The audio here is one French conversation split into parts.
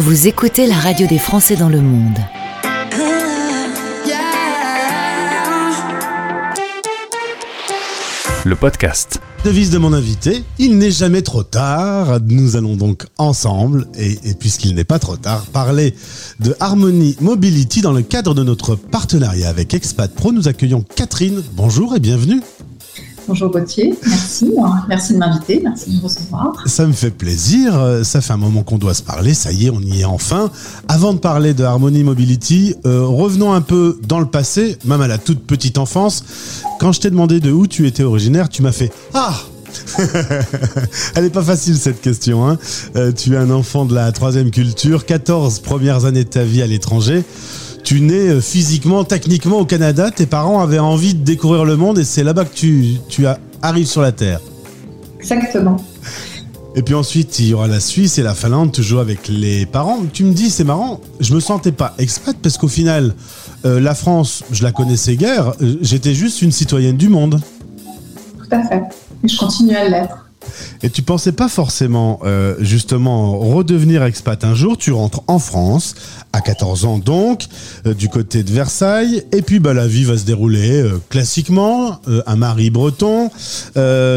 Vous écoutez la radio des Français dans le monde. Le podcast. Devise de mon invité, il n'est jamais trop tard. Nous allons donc ensemble, et, et puisqu'il n'est pas trop tard, parler de Harmony Mobility dans le cadre de notre partenariat avec Expat Pro. Nous accueillons Catherine. Bonjour et bienvenue. Bonjour Gauthier, merci. Merci de m'inviter, merci de me recevoir. Ça me fait plaisir. Ça fait un moment qu'on doit se parler. Ça y est, on y est enfin. Avant de parler de Harmony Mobility, euh, revenons un peu dans le passé, même à la toute petite enfance. Quand je t'ai demandé de où tu étais originaire, tu m'as fait Ah Elle n'est pas facile cette question. Hein euh, tu es un enfant de la troisième culture, 14 premières années de ta vie à l'étranger tu nais euh, physiquement, techniquement au Canada, tes parents avaient envie de découvrir le monde et c'est là-bas que tu, tu arrives sur la Terre. Exactement. Et puis ensuite, il y aura la Suisse et la Finlande, toujours avec les parents. Tu me dis, c'est marrant, je me sentais pas expat parce qu'au final, euh, la France, je la connaissais guère, euh, j'étais juste une citoyenne du monde. Tout à fait. Et je continue à l'être. Et tu pensais pas forcément, euh, justement, redevenir expat un jour. Tu rentres en France, à 14 ans donc, euh, du côté de Versailles. Et puis, bah, la vie va se dérouler euh, classiquement. un mari breton.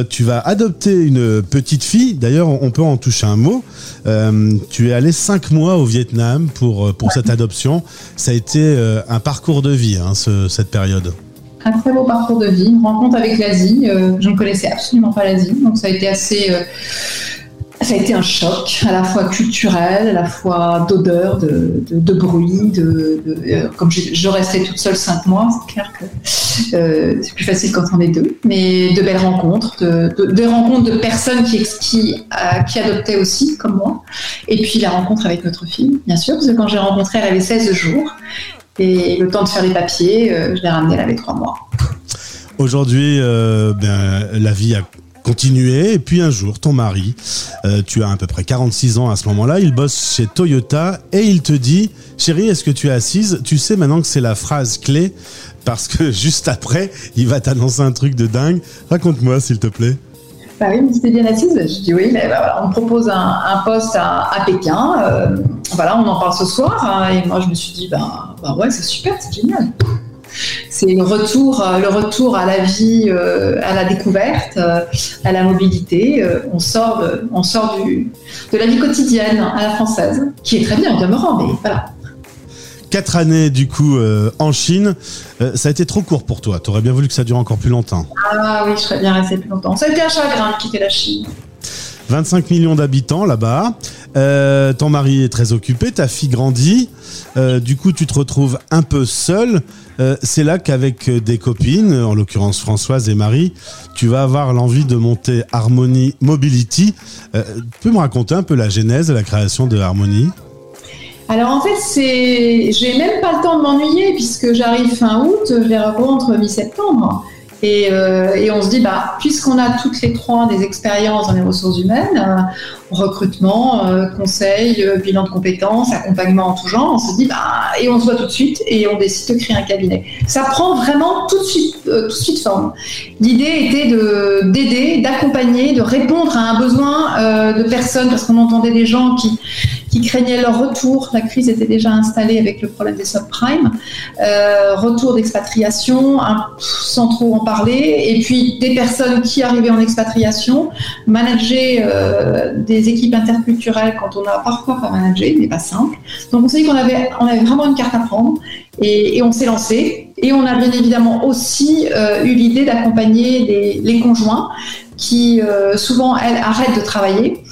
tu vas adopter une petite fille. D'ailleurs, on peut en toucher un mot. tu es allé cinq mois au Vietnam pour, pour cette adoption. Ça a été un parcours de vie, hein, cette période un très beau parcours de vie, une rencontre avec l'Asie. Euh, je ne connaissais absolument pas l'Asie, donc ça a été assez. Euh, ça a été un choc, à la fois culturel, à la fois d'odeur, de, bruit. De, euh, comme je, restais toute seule cinq mois, c'est clair que c'est plus facile quand on est deux. Mais de belles rencontres, de, rencontres de personnes qui adoptaient aussi, comme moi. Et puis la rencontre avec notre fille, bien sûr, parce que quand j'ai rencontré, elle avait 16 jours. Et le temps de faire les papiers, euh, je l'ai ramené, elle avait trois mois. Aujourd'hui, euh, ben, la vie a continué. Et puis un jour, ton mari, euh, tu as à peu près 46 ans à ce moment-là, il bosse chez Toyota et il te dit, chérie, est-ce que tu es assise? Tu sais maintenant que c'est la phrase clé parce que juste après, il va t'annoncer un truc de dingue. Raconte-moi, s'il te plaît. Oui, me bien assise. Je dis oui, mais bah, on me propose un, poste à, Pékin. Euh, voilà, on en parle ce soir. Hein, et moi, je me suis dit, bah, bah ouais, c'est super, c'est génial. C'est le retour, euh, le retour à la vie, euh, à la découverte, à la mobilité. on sort, de, on sort du, de la vie quotidienne à la française, qui est très bien, demeurant, mais voilà. Quatre années du coup euh, en Chine, euh, ça a été trop court pour toi. Tu aurais bien voulu que ça dure encore plus longtemps. Ah oui, je serais bien resté plus longtemps. Ça a été un chagrin de quitter la Chine. 25 millions d'habitants là-bas. Euh, ton mari est très occupé, ta fille grandit. du coup, tu te retrouves un peu seul. c'est là qu'avec des copines, en l'occurrence Françoise et Marie, tu vas avoir l'envie de monter Harmony Mobility. tu peux me raconter un peu la genèse de la création de Harmony? Alors en fait, c'est, j'ai même pas le temps de m'ennuyer puisque j'arrive fin août, je les rencontre mi-septembre. Et, euh, et, on se dit, bah, puisqu'on a toutes les trois des expériences dans les ressources humaines, recrutement, euh, conseil, bilan de compétences, accompagnement en tout genre, on se dit, bah, et on se voit tout de suite et on décide de créer un cabinet. Ça prend vraiment tout de suite, tout de suite forme. L'idée était de, d'aider, d'accompagner, de répondre à un besoin de personnes, parce qu'on entendait des gens qui, qui craignaient leur retour. La crise était déjà installée avec le problème des subprimes. Euh, retour d'expatriation, sans trop en parler. Et puis des personnes qui arrivaient en expatriation, manager euh, équipes interculturelles quand on a parfois pas managé, mais pas simple. Donc on s'est dit qu'on avait, on avait vraiment une carte à prendre. Et, on s'est lancé. Et on a bien évidemment aussi euh, eu l'idée d'accompagner les, conjoints qui souvent, elles, arrêtent de travailler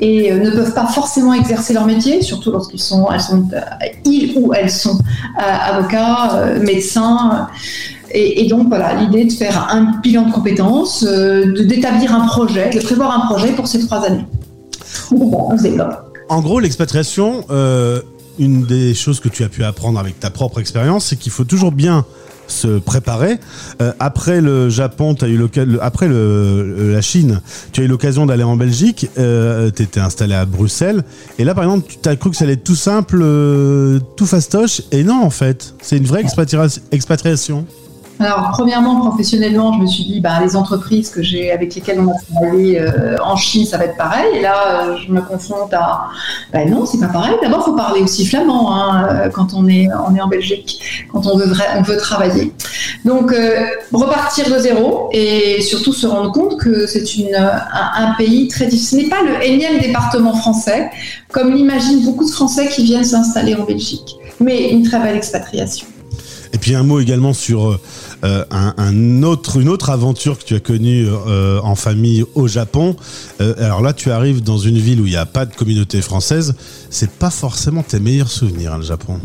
et euh, ne peuvent pas forcément exercer leur métier, surtout lorsqu'ils sont, elles sont, euh, ils ou elles sont euh, avocats, médecins. Et, donc voilà, l'idée de faire un bilan de compétences, d'établir un projet, de prévoir un projet pour ces trois années. En gros, l'expatriation, une des choses que tu as pu apprendre avec ta propre expérience, c'est qu'il faut toujours bien se préparer. Euh, après le Japon, as eu après la Chine, tu as eu l'occasion d'aller en Belgique. Euh, tu étais installé à Bruxelles. Et là, par exemple, tu as cru que ça allait être tout simple, euh, tout fastoche. Et non, en fait, c'est une vraie expatriation. Alors, premièrement, professionnellement, je me suis dit, bah, les entreprises que j'ai, avec lesquelles on a travaillé euh, en Chine, ça va être pareil. Et là, euh, je me confronte à, bah, non, c'est pas pareil. D'abord, faut parler aussi flamand hein, euh, quand on est, on est en Belgique, quand on veut, on veut travailler. Donc, repartir de zéro et surtout se rendre compte que c'est une, un, un, pays très difficile. Ce n'est pas le énième département français, comme l'imaginent beaucoup de Français qui viennent s'installer en Belgique, mais une très belle expatriation. Et puis un mot également sur euh, un, autre, une autre aventure que tu as connue euh, en famille au Japon. Euh, alors là, tu arrives dans une ville où il n'y a pas de communauté française. C'est pas forcément tes meilleurs souvenirs, hein, le Japon.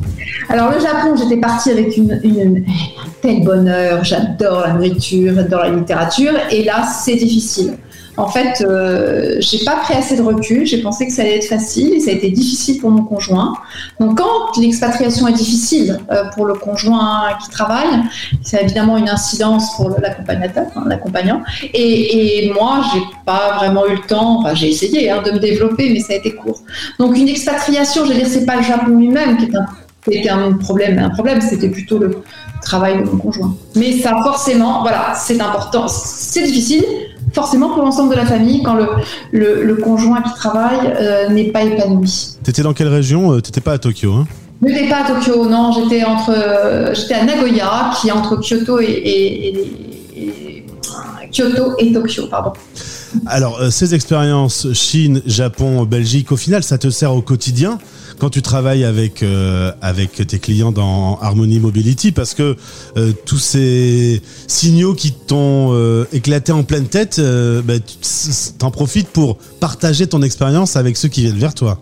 Alors le Japon, j'étais partie avec une, une, un tel bonheur. J'adore la nourriture, j'adore la littérature. Et là, c'est difficile en fait, euh, j'ai pas pris assez de recul. J'ai pensé que ça allait être facile et ça a été difficile pour mon conjoint. Donc, quand l'expatriation est difficile euh, pour le conjoint qui travaille, c'est évidemment une incidence pour l'accompagnateur, hein, l'accompagnant. Et, et, moi, j'ai pas vraiment eu le temps. Enfin, j'ai essayé hein, de me développer, mais ça a été court. Donc, une expatriation, je veux dire, c'est pas le Japon lui-même qui est un un problème. Un problème, c'était plutôt le travail de mon conjoint. Mais ça, forcément, voilà, c'est important. C'est difficile, forcément pour l'ensemble de la famille quand le, le, conjoint qui travaille euh, n'est pas épanoui. T'étais dans quelle région euh, T'étais pas à Tokyo hein? Je n'étais pas à Tokyo, non, j'étais entre, euh, j'étais à Nagoya, qui est entre Kyoto et, et, Kyoto et Tokyo, pardon. Alors, ces expériences Chine, Japon, Belgique, au final, ça te sert au quotidien quand tu travailles avec euh, avec tes clients dans Harmony Mobility parce que euh, tous ces signaux qui t'ont euh, éclaté en pleine tête, bah, t'en profites pour partager ton expérience avec ceux qui viennent vers toi.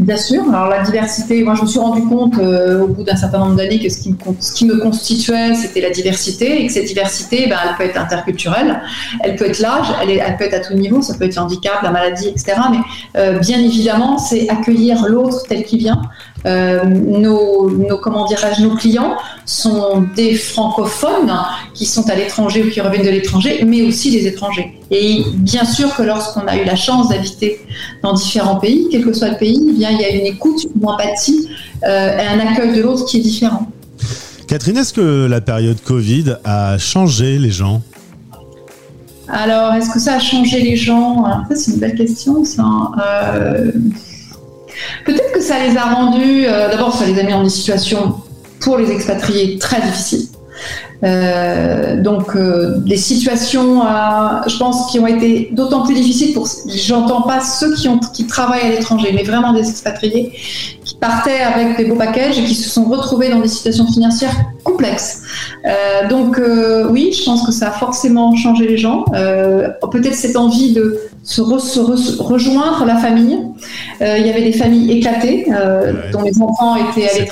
Bien sûr. Alors la diversité, moi je me suis rendu compte euh, au bout d'un certain nombre d'années que ce qui, me, constituait, c'était la diversité et que cette diversité, ben, elle peut être interculturelle, elle peut être l'âge, elle, peut être à tout niveau, ça peut être handicap, la maladie, etc. Mais euh, bien évidemment, c'est accueillir l'autre tel qu'il vient, euh, nos, nos, comment nos clients sont des francophones qui sont à l'étranger ou qui reviennent de l'étranger, mais aussi des étrangers. Et bien sûr que lorsqu'on a eu la chance d'habiter dans différents pays, quel que soit le pays, eh bien, il y a une écoute, une empathie euh, et un accueil de l'autre qui est différent. Catherine, est-ce que la période Covid a changé les gens? Alors, est-ce que ça a changé les gens? Ça, c'est une belle question, ça. Euh, Peut-être ça les a rendus, euh, d'abord ça les a mis en une situation pour les expatriés très difficile. Euh, donc euh, des situations, je pense, qui ont été d'autant plus difficiles pour, j'entends pas ceux qui, ont, qui travaillent à l'étranger, mais vraiment des expatriés qui partaient avec des beaux packages et qui se sont retrouvés dans des situations financières complexes. donc oui, je pense que ça a forcément changé les gens. Peut-être cette envie de se, rejoindre la famille. Euh, il y avait des familles éclatées, euh, dont les enfants étaient,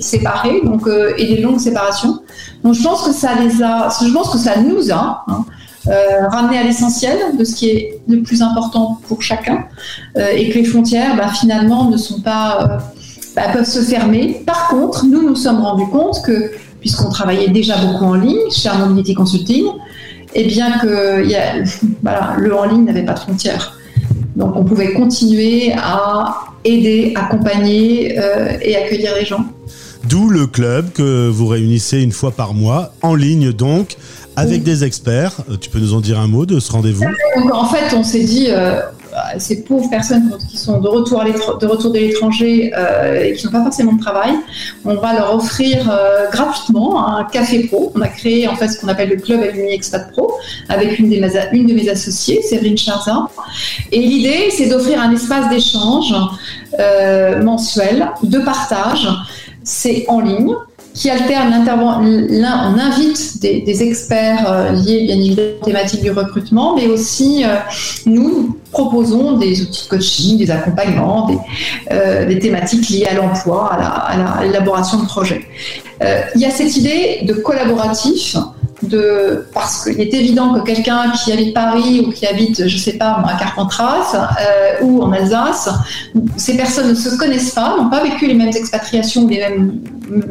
séparés, donc, euh, et des longues séparations. Donc je pense que ça les a, je pense que ça nous a hein, ramené à l'essentiel de ce qui est le plus important pour chacun, et que les frontières, bah, finalement, ne sont pas, bah, peuvent se fermer. Par contre, nous nous sommes rendus compte que puisqu'on travaillait déjà beaucoup en ligne chez Mobility Consulting, et bien que le en ligne n'avait pas de frontières. Donc on pouvait continuer à aider, accompagner euh, et accueillir les gens. D'où le club que vous réunissez une fois par mois, en ligne donc, avec des experts. Euh, tu peux nous en dire un mot de ce rendez-vous? En fait, on s'est dit, euh, ces pauvres personnes qui sont de retour, de, retour de l'étranger euh, et qui n'ont pas forcément de travail, on va leur offrir euh, gratuitement un café pro. On a créé en fait ce qu'on appelle le club Alumni Expat Pro avec une, des, une de mes associées, Séverine Charza. Et l'idée, c'est d'offrir un espace d'échange mensuel, de partage. C'est en ligne qui alterne l'un, on invite des, experts euh, liés bien évidemment aux thématiques du recrutement, mais aussi euh, nous proposons des outils de coaching, des accompagnements, des, euh, thématiques liées à l'emploi, à, l'élaboration de projets. il y a cette idée de collaboratif de parce qu'il est évident que quelqu'un qui habite Paris ou qui habite, je sais pas, à Carpentras euh, ou en Alsace, ces personnes ne se connaissent pas, n'ont pas vécu les mêmes expatriations ou les mêmes,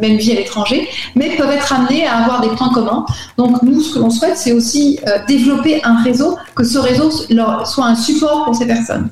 mêmes vies à l'étranger, mais peuvent être amenées à avoir des points communs. Donc nous, ce que l'on souhaite, c'est aussi euh, développer un réseau, que ce réseau soit un support pour ces personnes.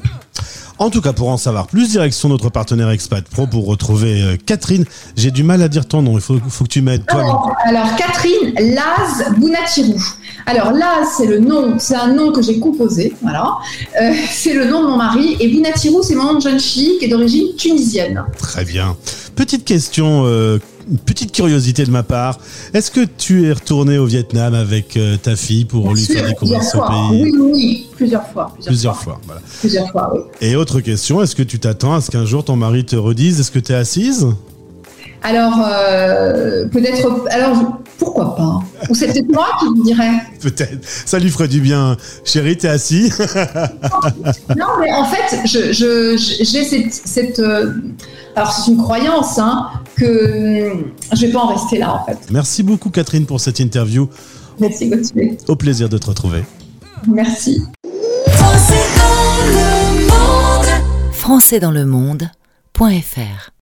En tout cas, pour en savoir plus, direction notre partenaire Expat Pro pour retrouver euh, Catherine. J'ai du mal à dire ton nom, il faut, faut que tu m'aides. Alors, alors, Catherine Laz Bounatirou. Alors Laz, c'est le nom, c'est un nom que j'ai composé, voilà. Euh, c'est le nom de mon mari et Bounatirou, c'est mon nom de jeune fille qui est d'origine tunisienne. Très bien. Petite question, euh, une petite curiosité de ma part. Est-ce que tu es retourné au Vietnam avec euh, ta fille pour Bien lui sûr, faire découvrir ce fois. pays? Oui, oui, oui, plusieurs fois. Plusieurs, Plusieurs fois. fois. voilà. Plusieurs fois, oui. Et autre question, est-ce que tu t'attends à ce qu'un jour ton mari te redise est-ce que tu es assise? Alors, euh, peut-être. Alors, pourquoi pas Ou c'est peut-être moi qui vous dirais. Peut-être. Ça lui ferait du bien. Chérie, t'es assis Non, mais en fait, j'ai cette. cette, euh, alors, c'est une croyance, hein, que hum, je vais pas en rester là, en fait. Merci beaucoup Catherine pour cette interview. Merci, Gauthier. Au plaisir de te retrouver. Merci. Français dans le monde.fr